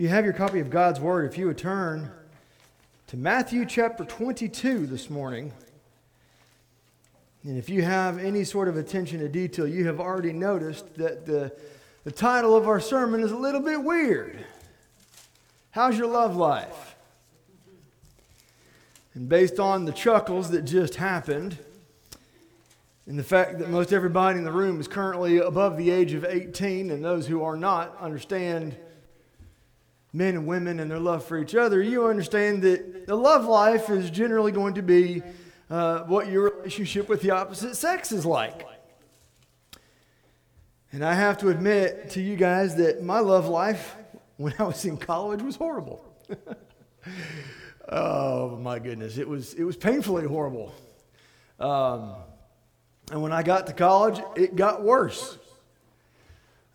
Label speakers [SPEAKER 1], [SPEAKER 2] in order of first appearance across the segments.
[SPEAKER 1] You have your copy of God's Word, if you would turn to Matthew chapter 22 this morning. And if you have any sort of attention to detail, you have already noticed that the, the title of our sermon is a little bit weird. How's your love life? And based on the chuckles that just happened, and the fact that most everybody in the room is currently above the age of 18, and those who are not understand men and women and their love for each other, you understand that the love life is generally going to be uh, what your relationship with the opposite sex is like. And I have to admit to you guys that my love life when I was in college was horrible. oh my goodness, it was it was painfully horrible. Um, and when I got to college, it got worse.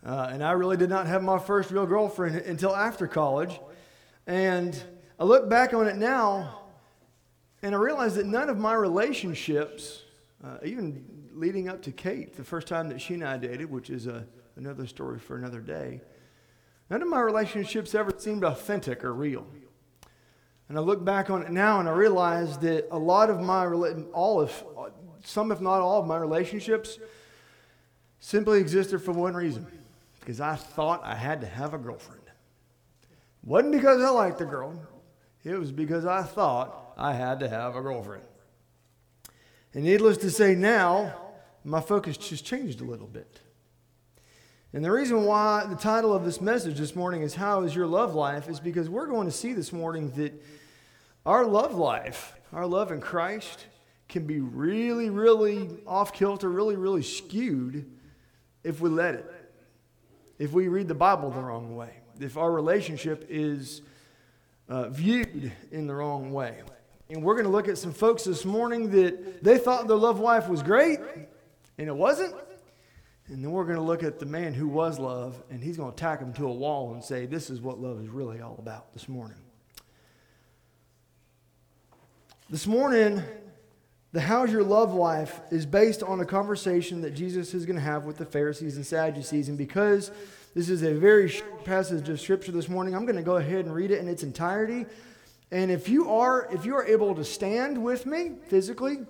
[SPEAKER 1] Uh, and I really did not have my first real girlfriend until after college. And I look back on it now, and I realize that none of my relationships, uh, even leading up to Kate, the first time that she and I dated, which is a, another story for another day, none of my relationships ever seemed authentic or real. And I look back on it now and I realize that a lot of my, all of, some if not all of my relationships simply existed for one reason because I thought I had to have a girlfriend. Wasn't because I liked the girl, it was because I thought I had to have a girlfriend. And needless to say, now my focus just changed a little bit. And the reason why the title of this message this morning is How is Your Love Life is because we're going to see this morning that our love life, our love in Christ, can be really, really off kilter, really, really skewed if we let it if we read the Bible the wrong way, if our relationship is uh, viewed in the wrong way. And we're going to look at some folks this morning that they thought their love life was great, and it wasn't. And then we're going to look at the man who was love, and he's going to tack him to a wall and say, This is what love is really all about this morning. This morning, the How's Your Love Life is based on a conversation that Jesus is going to have with the Pharisees and Sadducees. And because this is a very short passage of Scripture this morning, I'm going to go ahead and read it in its entirety. And if you are, if you are able to stand with me physically,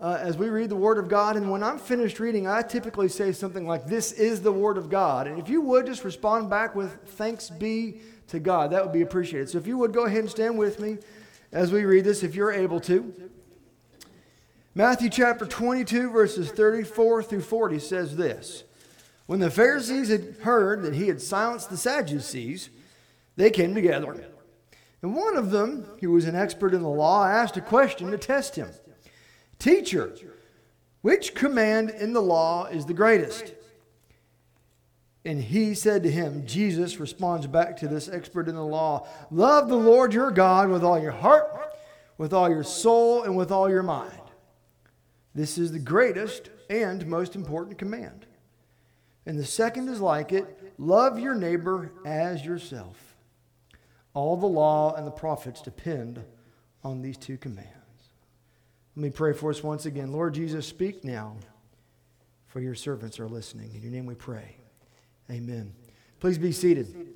[SPEAKER 1] uh, as we read the Word of God. And when I'm finished reading, I typically say something like, This is the Word of God. And if you would just respond back with, Thanks be to God, that would be appreciated. So if you would go ahead and stand with me as we read this, if you're able to. Matthew chapter 22, verses 34 through 40 says this When the Pharisees had heard that he had silenced the Sadducees, they came together. And one of them, who was an expert in the law, asked a question to test him Teacher, which command in the law is the greatest? And he said to him, Jesus responds back to this expert in the law Love the Lord your God with all your heart, with all your soul, and with all your mind. This is the greatest and most important command. And the second is like it love your neighbor as yourself. All the law and the prophets depend on these two commands. Let me pray for us once again. Lord Jesus, speak now, for your servants are listening. In your name we pray. Amen. Please be seated.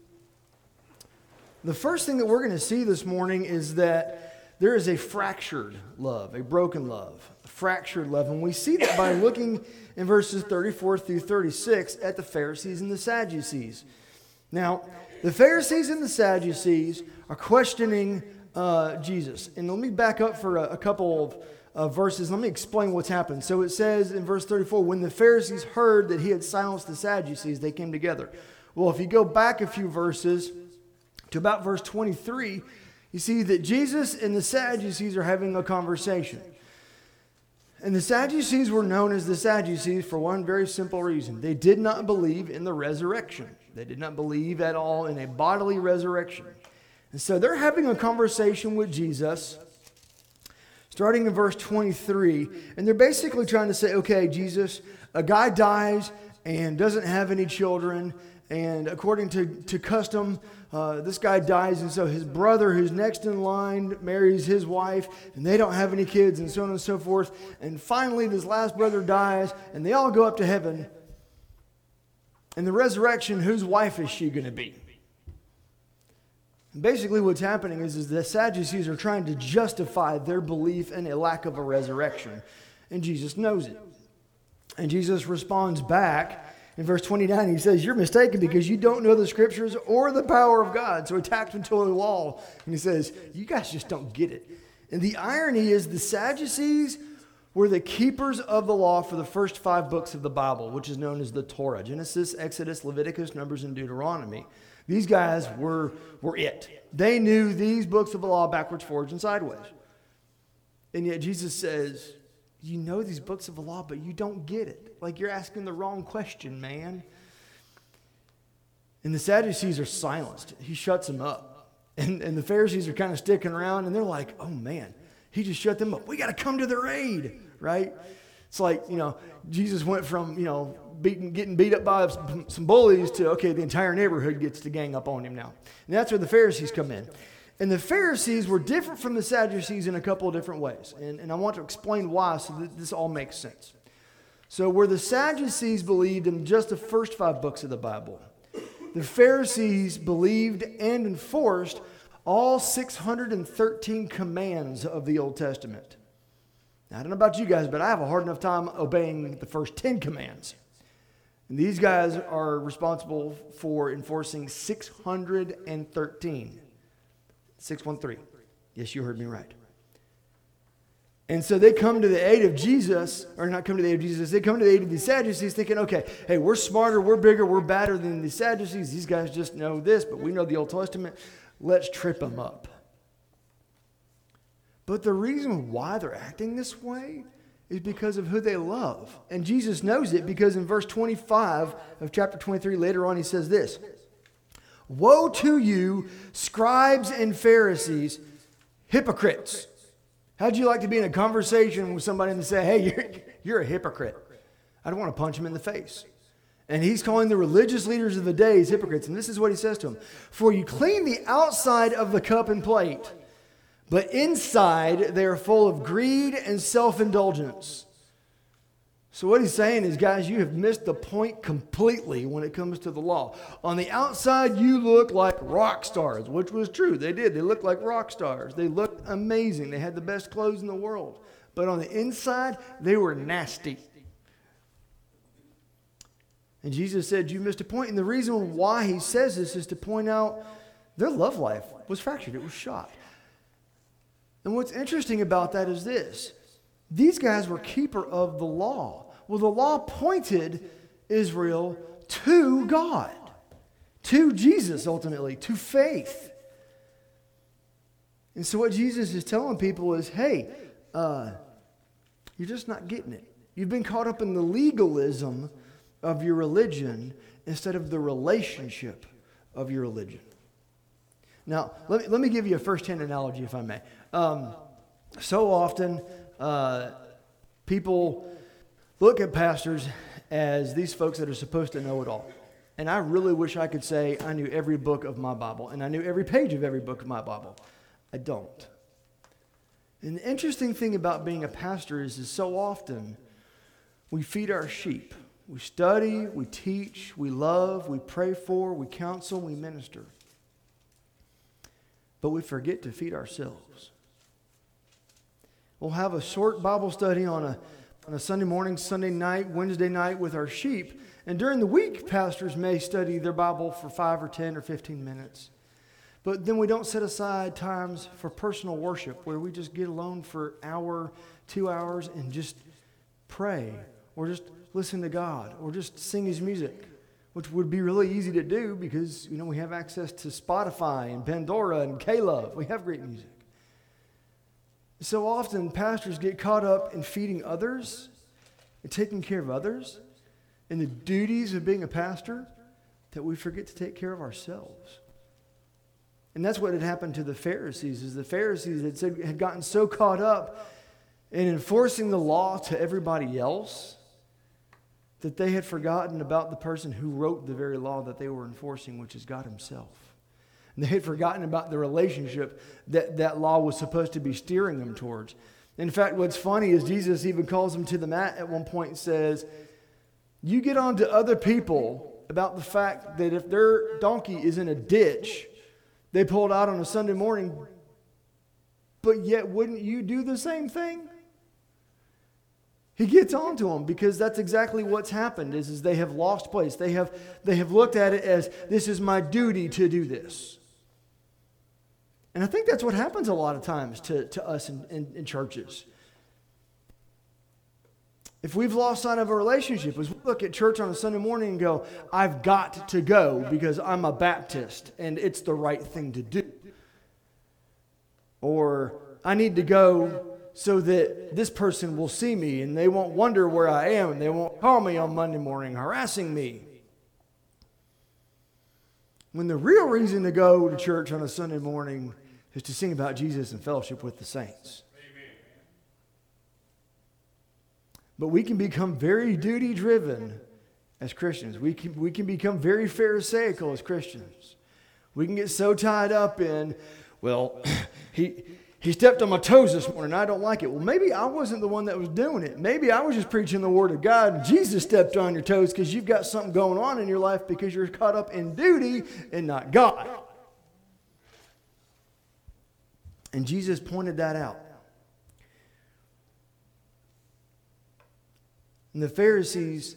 [SPEAKER 1] The first thing that we're going to see this morning is that there is a fractured love, a broken love fractured love. And we see that by looking in verses 34 through 36 at the Pharisees and the Sadducees. Now, the Pharisees and the Sadducees are questioning uh, Jesus. And let me back up for a, a couple of uh, verses. Let me explain what's happened. So it says in verse 34 when the Pharisees heard that he had silenced the Sadducees, they came together. Well, if you go back a few verses to about verse 23, you see that Jesus and the Sadducees are having a conversation. And the Sadducees were known as the Sadducees for one very simple reason. They did not believe in the resurrection. They did not believe at all in a bodily resurrection. And so they're having a conversation with Jesus, starting in verse 23. And they're basically trying to say, okay, Jesus, a guy dies and doesn't have any children. And according to, to custom, uh, this guy dies, and so his brother, who's next in line, marries his wife, and they don't have any kids, and so on and so forth. And finally, this last brother dies, and they all go up to heaven. In the resurrection, whose wife is she going to be? Basically, what's happening is, is the Sadducees are trying to justify their belief in a lack of a resurrection. And Jesus knows it. And Jesus responds back in verse 29. He says, You're mistaken because you don't know the scriptures or the power of God. So he attacks them to the wall. And he says, You guys just don't get it. And the irony is the Sadducees were the keepers of the law for the first five books of the Bible, which is known as the Torah Genesis, Exodus, Leviticus, Numbers, and Deuteronomy. These guys were, were it. They knew these books of the law backwards, forwards, and sideways. And yet Jesus says, You know these books of the law, but you don't get it. Like you're asking the wrong question, man. And the Sadducees are silenced. He shuts them up. And, and the Pharisees are kind of sticking around, and they're like, Oh man, he just shut them up. We got to come to their aid, right? It's like, you know, Jesus went from, you know, beating, getting beat up by some bullies to, okay, the entire neighborhood gets to gang up on him now. And that's where the Pharisees come in. And the Pharisees were different from the Sadducees in a couple of different ways. And, and I want to explain why so that this all makes sense. So, where the Sadducees believed in just the first five books of the Bible, the Pharisees believed and enforced all 613 commands of the Old Testament. Now, I don't know about you guys, but I have a hard enough time obeying the first 10 commands. And these guys are responsible for enforcing 613. 613. Yes, you heard me right. And so they come to the aid of Jesus, or not come to the aid of Jesus, they come to the aid of the Sadducees thinking, okay, hey, we're smarter, we're bigger, we're badder than the Sadducees. These guys just know this, but we know the Old Testament. Let's trip them up. But the reason why they're acting this way is because of who they love. And Jesus knows it because in verse 25 of chapter 23, later on, he says this Woe to you, scribes and Pharisees, hypocrites! How'd you like to be in a conversation with somebody and say, Hey, you're, you're a hypocrite? I don't want to punch him in the face. And he's calling the religious leaders of the day hypocrites. And this is what he says to them For you clean the outside of the cup and plate but inside, they are full of greed and self indulgence. So, what he's saying is, guys, you have missed the point completely when it comes to the law. On the outside, you look like rock stars, which was true. They did. They looked like rock stars. They looked amazing. They had the best clothes in the world. But on the inside, they were nasty. And Jesus said, You missed a point. And the reason why he says this is to point out their love life was fractured, it was shot. And what's interesting about that is this these guys were keeper of the law. Well, the law pointed Israel to God, to Jesus ultimately, to faith. And so, what Jesus is telling people is hey, uh, you're just not getting it. You've been caught up in the legalism of your religion instead of the relationship of your religion. Now, let me, let me give you a first hand analogy, if I may. Um, so often, uh, people look at pastors as these folks that are supposed to know it all. And I really wish I could say I knew every book of my Bible and I knew every page of every book of my Bible. I don't. And the interesting thing about being a pastor is, is so often we feed our sheep. We study, we teach, we love, we pray for, we counsel, we minister. But we forget to feed ourselves. We'll have a short Bible study on a, on a Sunday morning, Sunday night, Wednesday night with our sheep. And during the week, pastors may study their Bible for five or 10 or 15 minutes. But then we don't set aside times for personal worship where we just get alone for hour, two hours, and just pray or just listen to God or just sing His music, which would be really easy to do because, you know, we have access to Spotify and Pandora and K-Love. We have great music. So often, pastors get caught up in feeding others and taking care of others and the duties of being a pastor that we forget to take care of ourselves. And that's what had happened to the Pharisees, is the Pharisees had, said, had gotten so caught up in enforcing the law to everybody else that they had forgotten about the person who wrote the very law that they were enforcing, which is God Himself. They had forgotten about the relationship that that law was supposed to be steering them towards. In fact, what's funny is Jesus even calls them to the mat at one point and says, You get on to other people about the fact that if their donkey is in a ditch, they pulled out on a Sunday morning, but yet wouldn't you do the same thing? He gets on to them because that's exactly what's happened is, is they have lost place. They have, they have looked at it as this is my duty to do this. And I think that's what happens a lot of times to, to us in, in, in churches. If we've lost sight of a relationship, as we look at church on a Sunday morning and go, I've got to go because I'm a Baptist and it's the right thing to do. Or I need to go so that this person will see me and they won't wonder where I am and they won't call me on Monday morning harassing me. When the real reason to go to church on a Sunday morning is to sing about Jesus and fellowship with the saints. But we can become very duty driven as Christians. We can, we can become very Pharisaical as Christians. We can get so tied up in, well, he, he stepped on my toes this morning. I don't like it. Well, maybe I wasn't the one that was doing it. Maybe I was just preaching the word of God and Jesus stepped on your toes because you've got something going on in your life because you're caught up in duty and not God. And Jesus pointed that out. And the Pharisees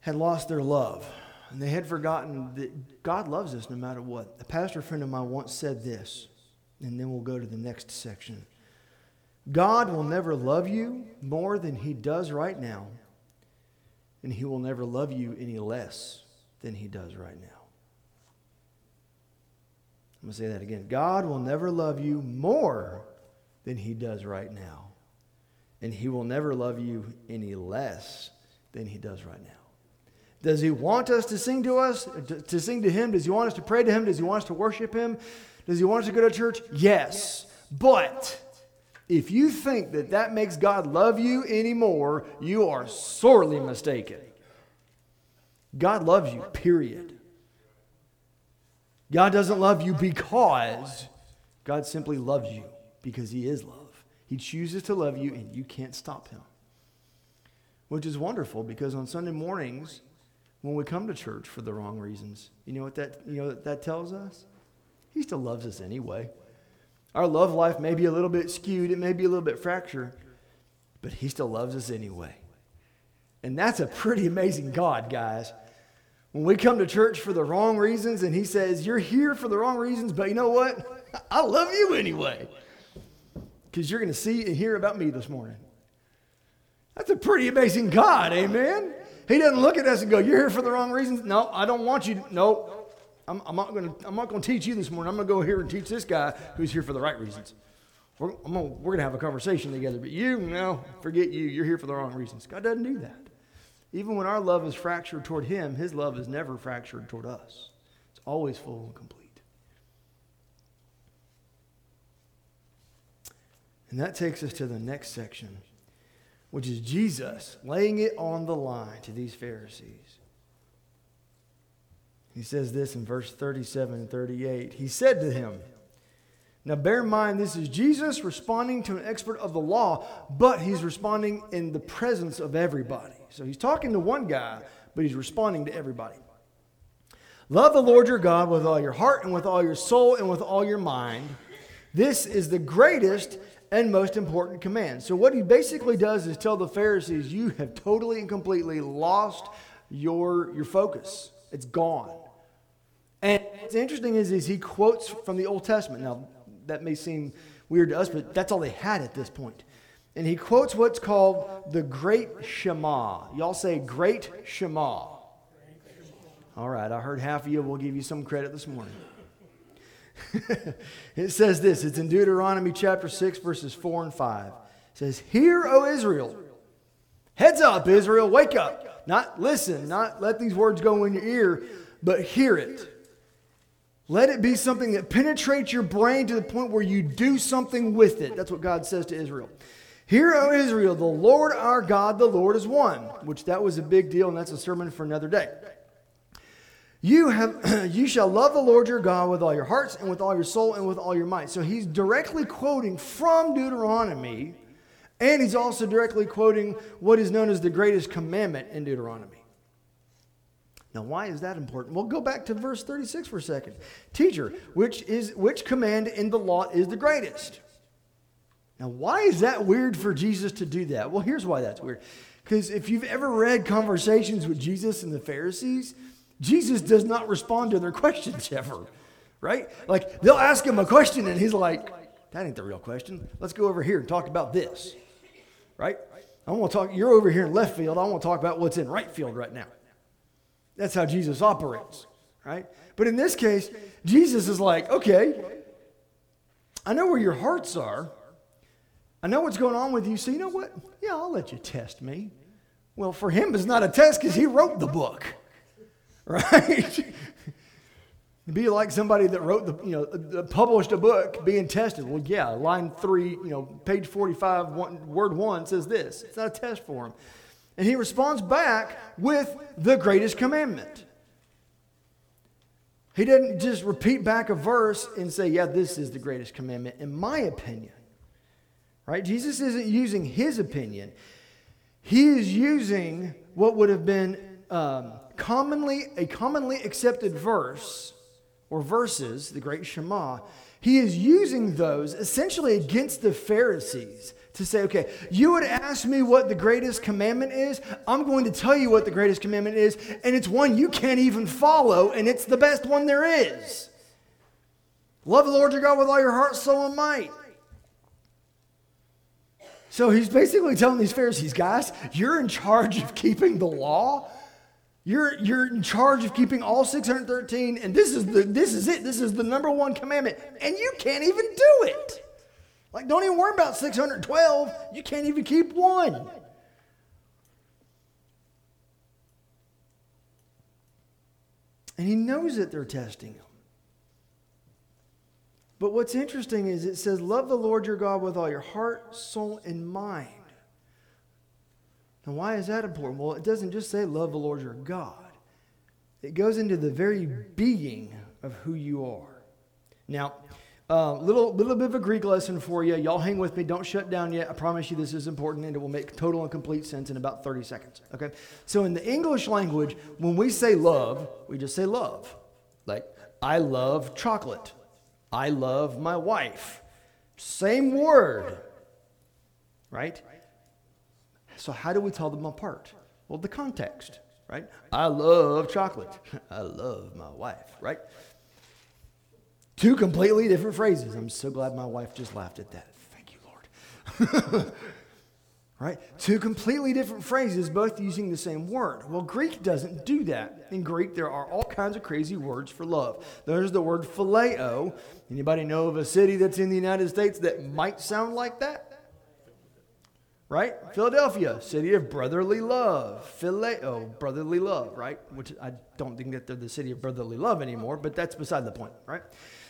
[SPEAKER 1] had lost their love. And they had forgotten that God loves us no matter what. A pastor friend of mine once said this and then we'll go to the next section. God will never love you more than he does right now, and he will never love you any less than he does right now. I'm going to say that again. God will never love you more than he does right now, and he will never love you any less than he does right now. Does he want us to sing to us, to sing to him? Does he want us to pray to him? Does he want us to worship him? Does he want us to go to church? Yes. But if you think that that makes God love you anymore, you are sorely mistaken. God loves you, period. God doesn't love you because God simply loves you because He is love. He chooses to love you and you can't stop Him. Which is wonderful because on Sunday mornings, when we come to church for the wrong reasons, you know what that, you know that tells us? He still loves us anyway. Our love life may be a little bit skewed, it may be a little bit fractured, but He still loves us anyway. And that's a pretty amazing God, guys. When we come to church for the wrong reasons and He says, You're here for the wrong reasons, but you know what? I love you anyway. Because you're going to see and hear about me this morning. That's a pretty amazing God, amen? He doesn't look at us and go, You're here for the wrong reasons. No, I don't want you. To. No, I'm, I'm not going to teach you this morning. I'm going to go here and teach this guy who's here for the right reasons. We're, we're going to have a conversation together. But you, no, forget you. You're here for the wrong reasons. God doesn't do that. Even when our love is fractured toward Him, His love is never fractured toward us. It's always full and complete. And that takes us to the next section, which is Jesus laying it on the line to these Pharisees. He says this in verse 37 and 38. He said to him, Now bear in mind, this is Jesus responding to an expert of the law, but he's responding in the presence of everybody. So he's talking to one guy, but he's responding to everybody. Love the Lord your God with all your heart and with all your soul and with all your mind. This is the greatest and most important command. So, what he basically does is tell the Pharisees, you have totally and completely lost your, your focus. It's gone. And what's interesting is, is he quotes from the Old Testament. Now, that may seem weird to us, but that's all they had at this point. And he quotes what's called the Great Shema. Y'all say Great Shema. All right, I heard half of you. We'll give you some credit this morning. it says this it's in Deuteronomy chapter 6, verses 4 and 5. It says, Hear, O Israel. Heads up, Israel, wake up. Not listen, not let these words go in your ear, but hear it. Let it be something that penetrates your brain to the point where you do something with it. That's what God says to Israel. Hear, O Israel, the Lord our God, the Lord is one, which that was a big deal, and that's a sermon for another day. You, have, you shall love the Lord your God with all your hearts and with all your soul and with all your might. So he's directly quoting from Deuteronomy, and he's also directly quoting what is known as the greatest commandment in Deuteronomy. Now, why is that important? Well, go back to verse 36 for a second. Teacher, which is which command in the law is the greatest? Now, why is that weird for Jesus to do that? Well, here's why that's weird. Because if you've ever read conversations with Jesus and the Pharisees, Jesus does not respond to their questions ever, right? Like they'll ask him a question and he's like, that ain't the real question. Let's go over here and talk about this, right? I want to talk, you're over here in left field. I want to talk about what's in right field right now. That's how Jesus operates, right? But in this case, Jesus is like, okay, I know where your hearts are. I know what's going on with you, so you know what? Yeah, I'll let you test me. Well, for him, it's not a test because he wrote the book, right? Be like somebody that wrote the, you know, uh, uh, published a book being tested. Well, yeah, line three, you know, page 45, one, word one says this. It's not a test for him. And he responds back with the greatest commandment. He didn't just repeat back a verse and say, yeah, this is the greatest commandment, in my opinion. Right? Jesus isn't using his opinion. He is using what would have been um, commonly a commonly accepted verse or verses, the great Shema. He is using those essentially against the Pharisees to say, okay, you would ask me what the greatest commandment is. I'm going to tell you what the greatest commandment is, and it's one you can't even follow, and it's the best one there is. Love the Lord your God with all your heart, soul, and might. So he's basically telling these Pharisees, guys, you're in charge of keeping the law. You're, you're in charge of keeping all 613, and this is, the, this is it. This is the number one commandment, and you can't even do it. Like, don't even worry about 612. You can't even keep one. And he knows that they're testing him. But what's interesting is it says, Love the Lord your God with all your heart, soul, and mind. Now, why is that important? Well, it doesn't just say, Love the Lord your God, it goes into the very being of who you are. Now, a uh, little, little bit of a Greek lesson for you. Y'all hang with me. Don't shut down yet. I promise you this is important and it will make total and complete sense in about 30 seconds. Okay? So, in the English language, when we say love, we just say love. Like, I love chocolate. I love my wife. Same word. Right? So, how do we tell them apart? Well, the context, right? I love chocolate. I love my wife, right? Two completely different phrases. I'm so glad my wife just laughed at that. Thank you, Lord. right? Two completely different phrases, both using the same word. Well, Greek doesn't do that. In Greek, there are all kinds of crazy words for love. There's the word phileo. Anybody know of a city that's in the United States that might sound like that? Right? Philadelphia, city of brotherly love. Phileo, brotherly love, right? Which I don't think that they're the city of brotherly love anymore, but that's beside the point, right?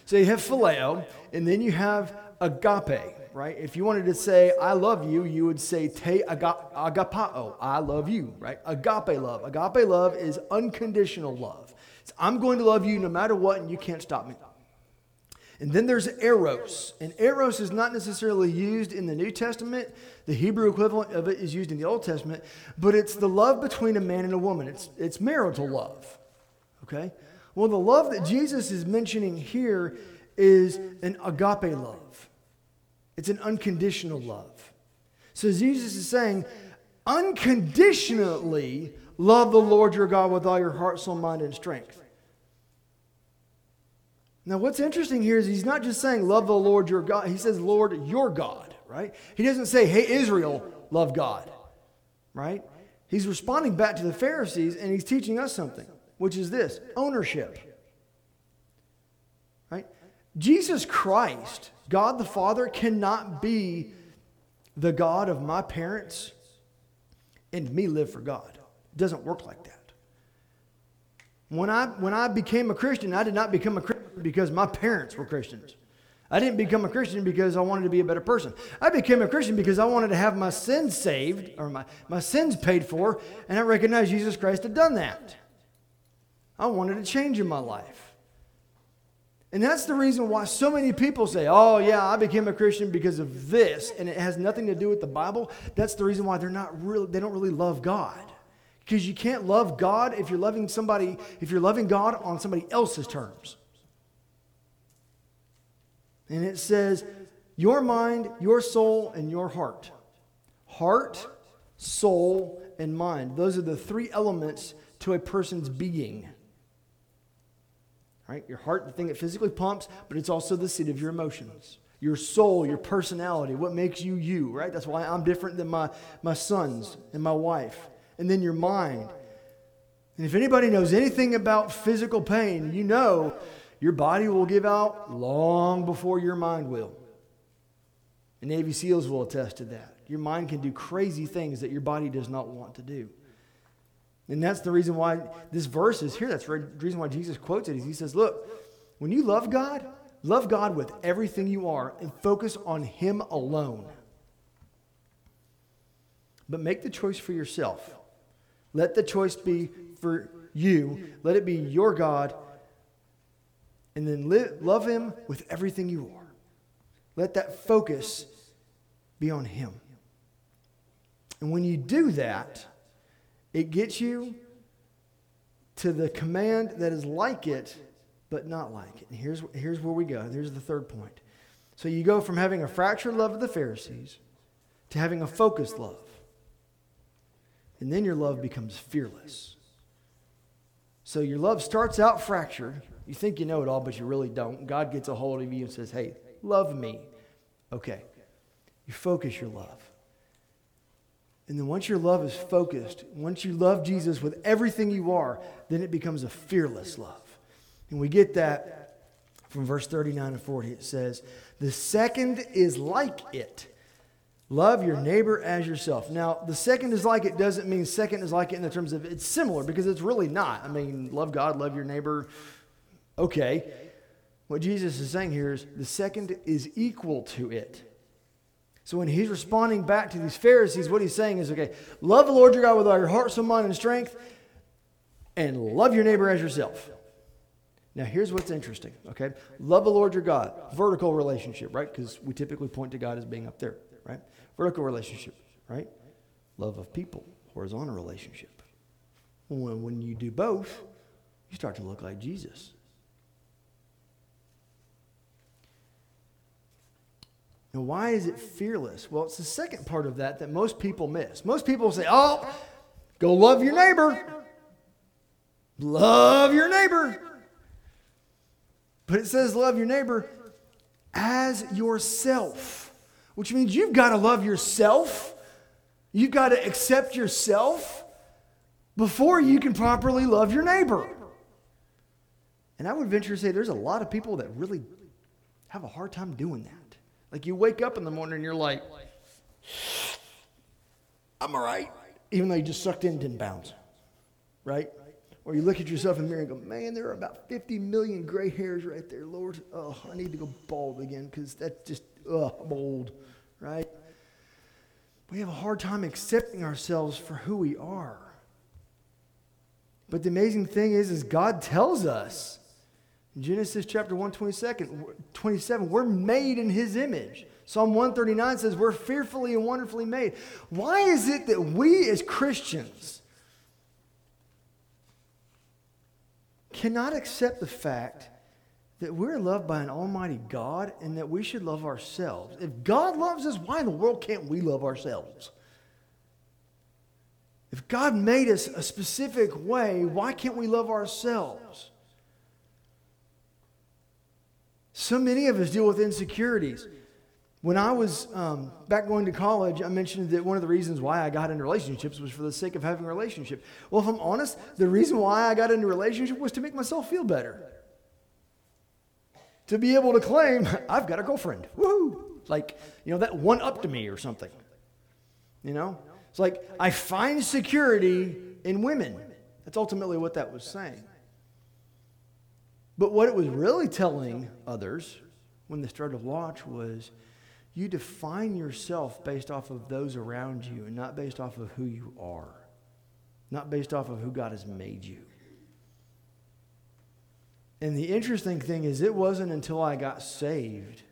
[SPEAKER 1] So you have phileo, and then you have agape, right? If you wanted to say, I love you, you would say te agapao, I love you, right? Agape love. Agape love is unconditional love. It's, I'm going to love you no matter what, and you can't stop me. And then there's eros. And eros is not necessarily used in the New Testament. The Hebrew equivalent of it is used in the Old Testament, but it's the love between a man and a woman. It's, it's marital love. Okay? Well, the love that Jesus is mentioning here is an agape love, it's an unconditional love. So Jesus is saying, unconditionally love the Lord your God with all your heart, soul, mind, and strength. Now, what's interesting here is he's not just saying, love the Lord your God. He says, Lord your God, right? He doesn't say, hey, Israel, love God, right? He's responding back to the Pharisees and he's teaching us something which is this ownership. Right? Jesus Christ, God the Father, cannot be the God of my parents and me live for God. It doesn't work like that. When I, when I became a Christian, I did not become a Christian because my parents were Christians. I didn't become a Christian because I wanted to be a better person. I became a Christian because I wanted to have my sins saved or my, my sins paid for, and I recognized Jesus Christ had done that. I wanted a change in my life. And that's the reason why so many people say, oh, yeah, I became a Christian because of this, and it has nothing to do with the Bible. That's the reason why they're not really, they don't really love God. Because you can't love God if you're loving somebody, if you're loving God on somebody else's terms. And it says, your mind, your soul, and your heart. Heart, soul, and mind. Those are the three elements to a person's being. Right? Your heart, the thing that physically pumps, but it's also the seat of your emotions. Your soul, your personality, what makes you you, right? That's why I'm different than my, my sons and my wife. And then your mind. And if anybody knows anything about physical pain, you know your body will give out long before your mind will. And Navy SEALs will attest to that. Your mind can do crazy things that your body does not want to do. And that's the reason why this verse is here. That's the reason why Jesus quotes it. He says, Look, when you love God, love God with everything you are and focus on Him alone. But make the choice for yourself. Let the choice be for you. Let it be your God. And then live, love Him with everything you are. Let that focus be on Him. And when you do that, it gets you to the command that is like it, but not like it. And here's, here's where we go. Here's the third point. So you go from having a fractured love of the Pharisees to having a focused love. And then your love becomes fearless. So your love starts out fractured. You think you know it all, but you really don't. God gets a hold of you and says, Hey, love me. Okay. You focus your love. And then once your love is focused, once you love Jesus with everything you are, then it becomes a fearless love. And we get that from verse 39 and 40. It says, The second is like it. Love your neighbor as yourself. Now, the second is like it doesn't mean second is like it in the terms of it's similar because it's really not. I mean, love God, love your neighbor. Okay. What Jesus is saying here is the second is equal to it. So when he's responding back to these Pharisees, what he's saying is, okay, love the Lord your God with all your heart, soul, mind, and strength, and love your neighbor as yourself. Now, here's what's interesting, okay? Love the Lord your God, vertical relationship, right? Because we typically point to God as being up there, right? Vertical relationship, right? Love of people, horizontal relationship. When, when you do both, you start to look like Jesus. Now, why is it fearless? Well, it's the second part of that that most people miss. Most people say, oh, go love your neighbor. Love your neighbor. But it says, love your neighbor as yourself, which means you've got to love yourself. You've got to accept yourself before you can properly love your neighbor. And I would venture to say there's a lot of people that really have a hard time doing that. Like you wake up in the morning and you're like, I'm all right. Even though you just sucked in 10 pounds, right? Or you look at yourself in the mirror and go, man, there are about 50 million gray hairs right there. Lord, oh, I need to go bald again because that's just, ugh, I'm old, right? We have a hard time accepting ourselves for who we are. But the amazing thing is, is God tells us in Genesis chapter 1, 27, we're made in his image. Psalm 139 says we're fearfully and wonderfully made. Why is it that we as Christians cannot accept the fact that we're loved by an almighty God and that we should love ourselves? If God loves us, why in the world can't we love ourselves? If God made us a specific way, why can't we love ourselves? So many of us deal with insecurities. When I was um, back going to college, I mentioned that one of the reasons why I got into relationships was for the sake of having a relationship. Well, if I'm honest, the reason why I got into a relationship was to make myself feel better. To be able to claim, I've got a girlfriend. Woohoo! Like, you know, that one up to me or something. You know? It's like I find security in women. That's ultimately what that was saying. But what it was really telling others when the started to launch was you define yourself based off of those around you and not based off of who you are, not based off of who God has made you. And the interesting thing is, it wasn't until I got saved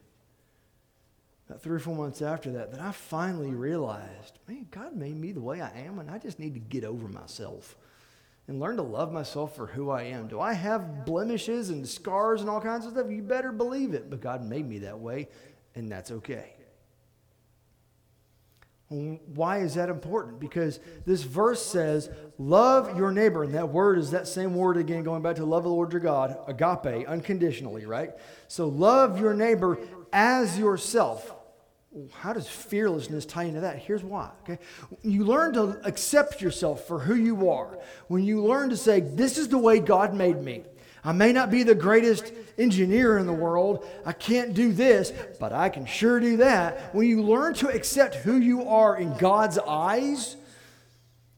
[SPEAKER 1] about three or four months after that, that I finally realized, man, God made me the way I am, and I just need to get over myself and learn to love myself for who I am. Do I have blemishes and scars and all kinds of stuff? You better believe it, but God made me that way, and that's okay. Why is that important? Because this verse says, Love your neighbor. And that word is that same word again, going back to love the Lord your God, agape, unconditionally, right? So love your neighbor as yourself. How does fearlessness tie into that? Here's why. Okay, you learn to accept yourself for who you are. When you learn to say, "This is the way God made me," I may not be the greatest engineer in the world. I can't do this, but I can sure do that. When you learn to accept who you are in God's eyes,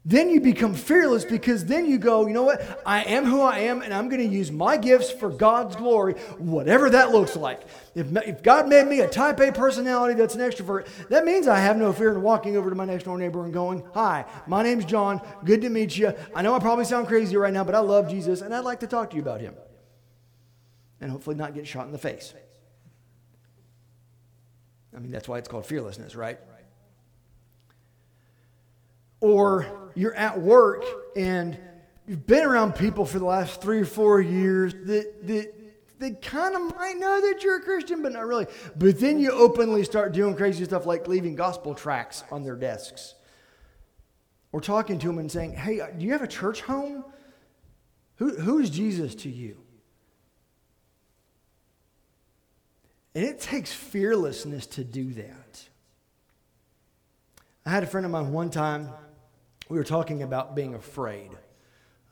[SPEAKER 1] then you become fearless because then you go, you know what? I am who I am, and I'm going to use my gifts for God's glory, whatever that looks like. If, if God made me a type A personality that's an extrovert, that means I have no fear in walking over to my next door neighbor and going, Hi, my name's John. Good to meet you. I know I probably sound crazy right now, but I love Jesus, and I'd like to talk to you about him. And hopefully not get shot in the face. I mean, that's why it's called fearlessness, right? Or you're at work and you've been around people for the last three or four years that, that they kind of might know that you're a Christian, but not really. But then you openly start doing crazy stuff like leaving gospel tracts on their desks or talking to them and saying, Hey, do you have a church home? Who, who is Jesus to you? And it takes fearlessness to do that. I had a friend of mine one time we were talking about being afraid.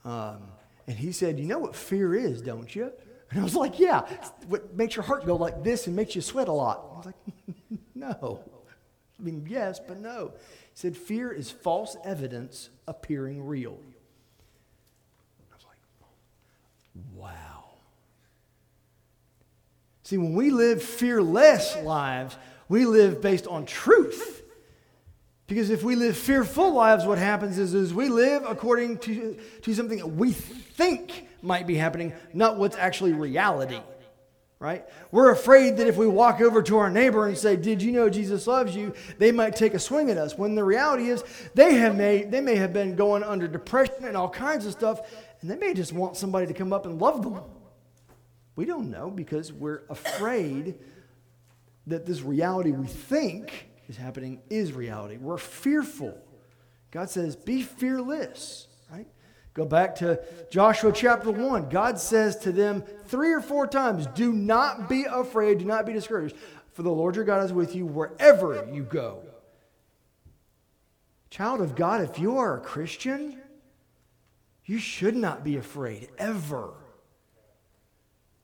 [SPEAKER 1] Um, and he said, You know what fear is, don't you? And I was like, Yeah. What makes your heart go like this and makes you sweat a lot? I was like, No. I mean, yes, but no. He said, Fear is false evidence appearing real. I was like, Wow. See, when we live fearless lives, we live based on truth. Because if we live fearful lives, what happens is, is we live according to, to something that we think might be happening, not what's actually reality. Right? We're afraid that if we walk over to our neighbor and say, Did you know Jesus loves you? they might take a swing at us. When the reality is, they, have made, they may have been going under depression and all kinds of stuff, and they may just want somebody to come up and love them. We don't know because we're afraid that this reality we think is happening is reality. We're fearful. God says, be fearless, right? Go back to Joshua chapter 1. God says to them three or four times, Do not be afraid, do not be discouraged, for the Lord your God is with you wherever you go. Child of God, if you are a Christian, you should not be afraid ever.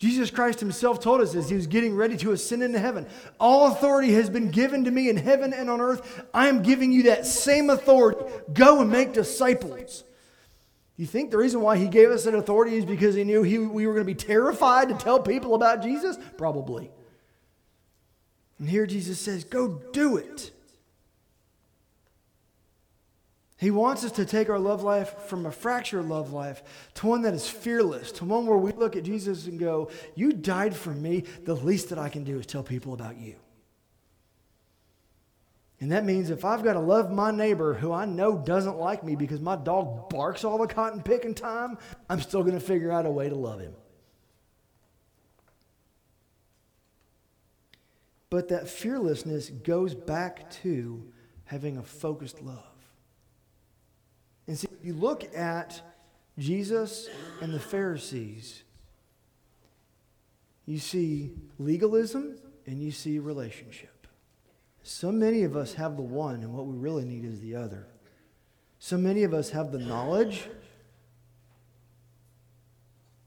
[SPEAKER 1] Jesus Christ himself told us as he was getting ready to ascend into heaven All authority has been given to me in heaven and on earth. I am giving you that same authority. Go and make disciples. You think the reason why he gave us that authority is because he knew he, we were going to be terrified to tell people about Jesus? Probably. And here Jesus says, Go do it. He wants us to take our love life from a fractured love life to one that is fearless, to one where we look at Jesus and go, You died for me. The least that I can do is tell people about you. And that means if I've got to love my neighbor who I know doesn't like me because my dog barks all the cotton picking time, I'm still going to figure out a way to love him. But that fearlessness goes back to having a focused love. You look at Jesus and the Pharisees, you see legalism and you see relationship. So many of us have the one, and what we really need is the other. So many of us have the knowledge,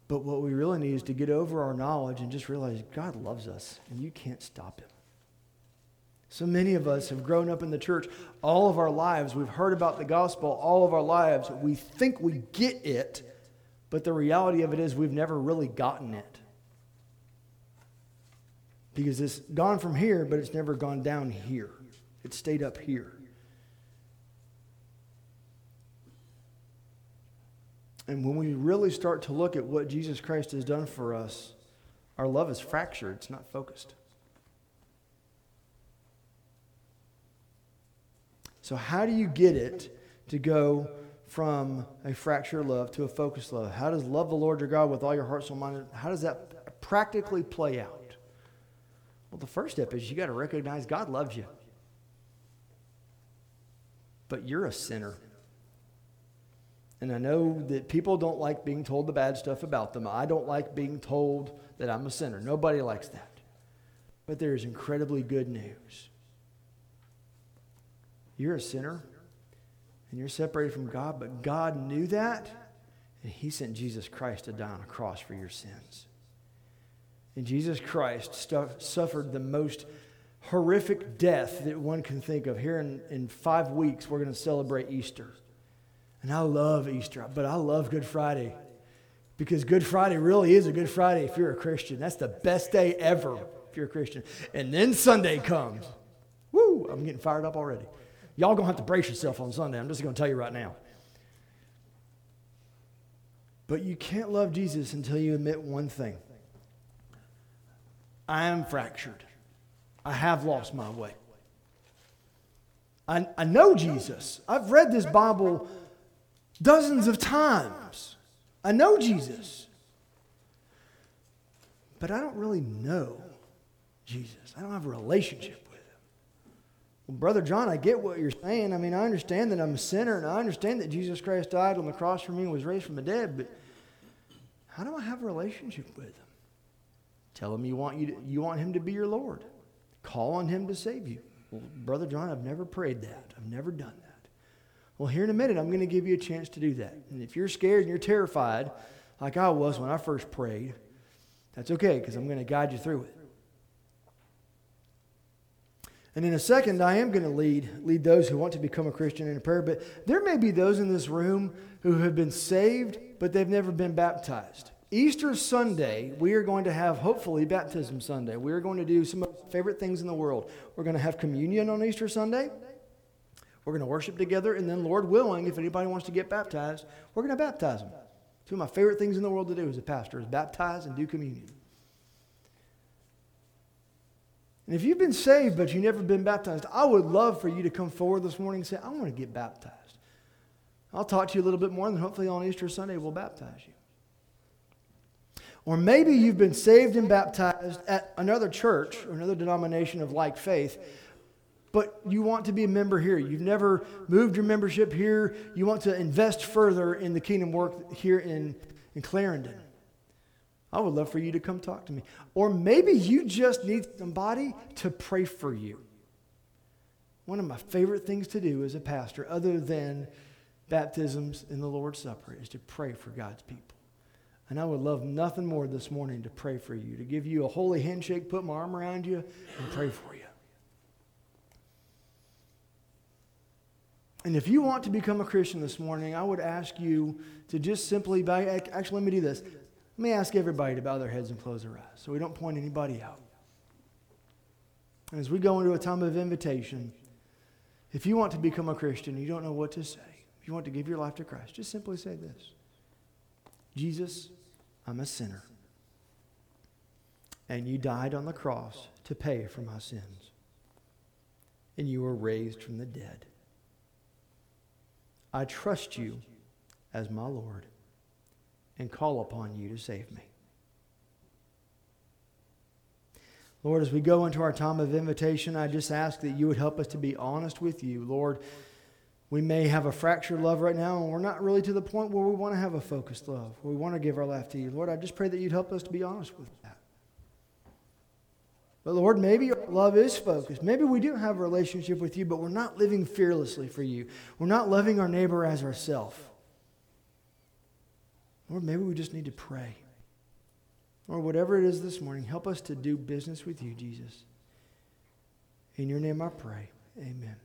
[SPEAKER 1] but what we really need is to get over our knowledge and just realize God loves us, and you can't stop him. So many of us have grown up in the church all of our lives. We've heard about the gospel all of our lives. We think we get it, but the reality of it is we've never really gotten it. Because it's gone from here, but it's never gone down here. It stayed up here. And when we really start to look at what Jesus Christ has done for us, our love is fractured, it's not focused. So, how do you get it to go from a fractured love to a focused love? How does love the Lord your God with all your heart, soul, mind? How does that practically play out? Well, the first step is you got to recognize God loves you. But you're a sinner. And I know that people don't like being told the bad stuff about them. I don't like being told that I'm a sinner. Nobody likes that. But there is incredibly good news. You're a sinner and you're separated from God, but God knew that and He sent Jesus Christ to die on a cross for your sins. And Jesus Christ suffered the most horrific death that one can think of. Here in, in five weeks, we're going to celebrate Easter. And I love Easter, but I love Good Friday because Good Friday really is a Good Friday if you're a Christian. That's the best day ever if you're a Christian. And then Sunday comes. Woo, I'm getting fired up already. Y'all gonna have to brace yourself on Sunday. I'm just gonna tell you right now. But you can't love Jesus until you admit one thing I am fractured. I have lost my way. I, I know Jesus. I've read this Bible dozens of times. I know Jesus. But I don't really know Jesus. I don't have a relationship with. Well, Brother John, I get what you're saying. I mean, I understand that I'm a sinner, and I understand that Jesus Christ died on the cross for me and was raised from the dead, but how do I have a relationship with him? Tell him you want, you, to, you want him to be your Lord. Call on him to save you. Well, Brother John, I've never prayed that. I've never done that. Well, here in a minute, I'm going to give you a chance to do that. And if you're scared and you're terrified, like I was when I first prayed, that's okay because I'm going to guide you through it. And in a second, I am going to lead, lead those who want to become a Christian in prayer. But there may be those in this room who have been saved, but they've never been baptized. Easter Sunday, we are going to have, hopefully, Baptism Sunday. We are going to do some of our favorite things in the world. We're going to have communion on Easter Sunday. We're going to worship together, and then, Lord willing, if anybody wants to get baptized, we're going to baptize them. Two of my favorite things in the world to do as a pastor is baptize and do communion. And if you've been saved but you've never been baptized, I would love for you to come forward this morning and say, I want to get baptized. I'll talk to you a little bit more, and hopefully on Easter Sunday we'll baptize you. Or maybe you've been saved and baptized at another church or another denomination of like faith, but you want to be a member here. You've never moved your membership here. You want to invest further in the kingdom work here in, in Clarendon. I would love for you to come talk to me. Or maybe you just need somebody to pray for you. One of my favorite things to do as a pastor, other than baptisms and the Lord's Supper, is to pray for God's people. And I would love nothing more this morning to pray for you, to give you a holy handshake, put my arm around you, and pray for you. And if you want to become a Christian this morning, I would ask you to just simply, by, actually, let me do this. Let me ask everybody to bow their heads and close their eyes so we don't point anybody out. And as we go into a time of invitation, if you want to become a Christian, and you don't know what to say, if you want to give your life to Christ, just simply say this Jesus, I'm a sinner. And you died on the cross to pay for my sins. And you were raised from the dead. I trust you as my Lord and call upon you to save me. Lord, as we go into our time of invitation, I just ask that you would help us to be honest with you. Lord, we may have a fractured love right now, and we're not really to the point where we want to have a focused love, where we want to give our life to you. Lord, I just pray that you'd help us to be honest with that. But Lord, maybe our love is focused. Maybe we do have a relationship with you, but we're not living fearlessly for you. We're not loving our neighbor as ourselves. Lord, maybe we just need to pray. Or whatever it is this morning, help us to do business with you, Jesus. In your name I pray. Amen.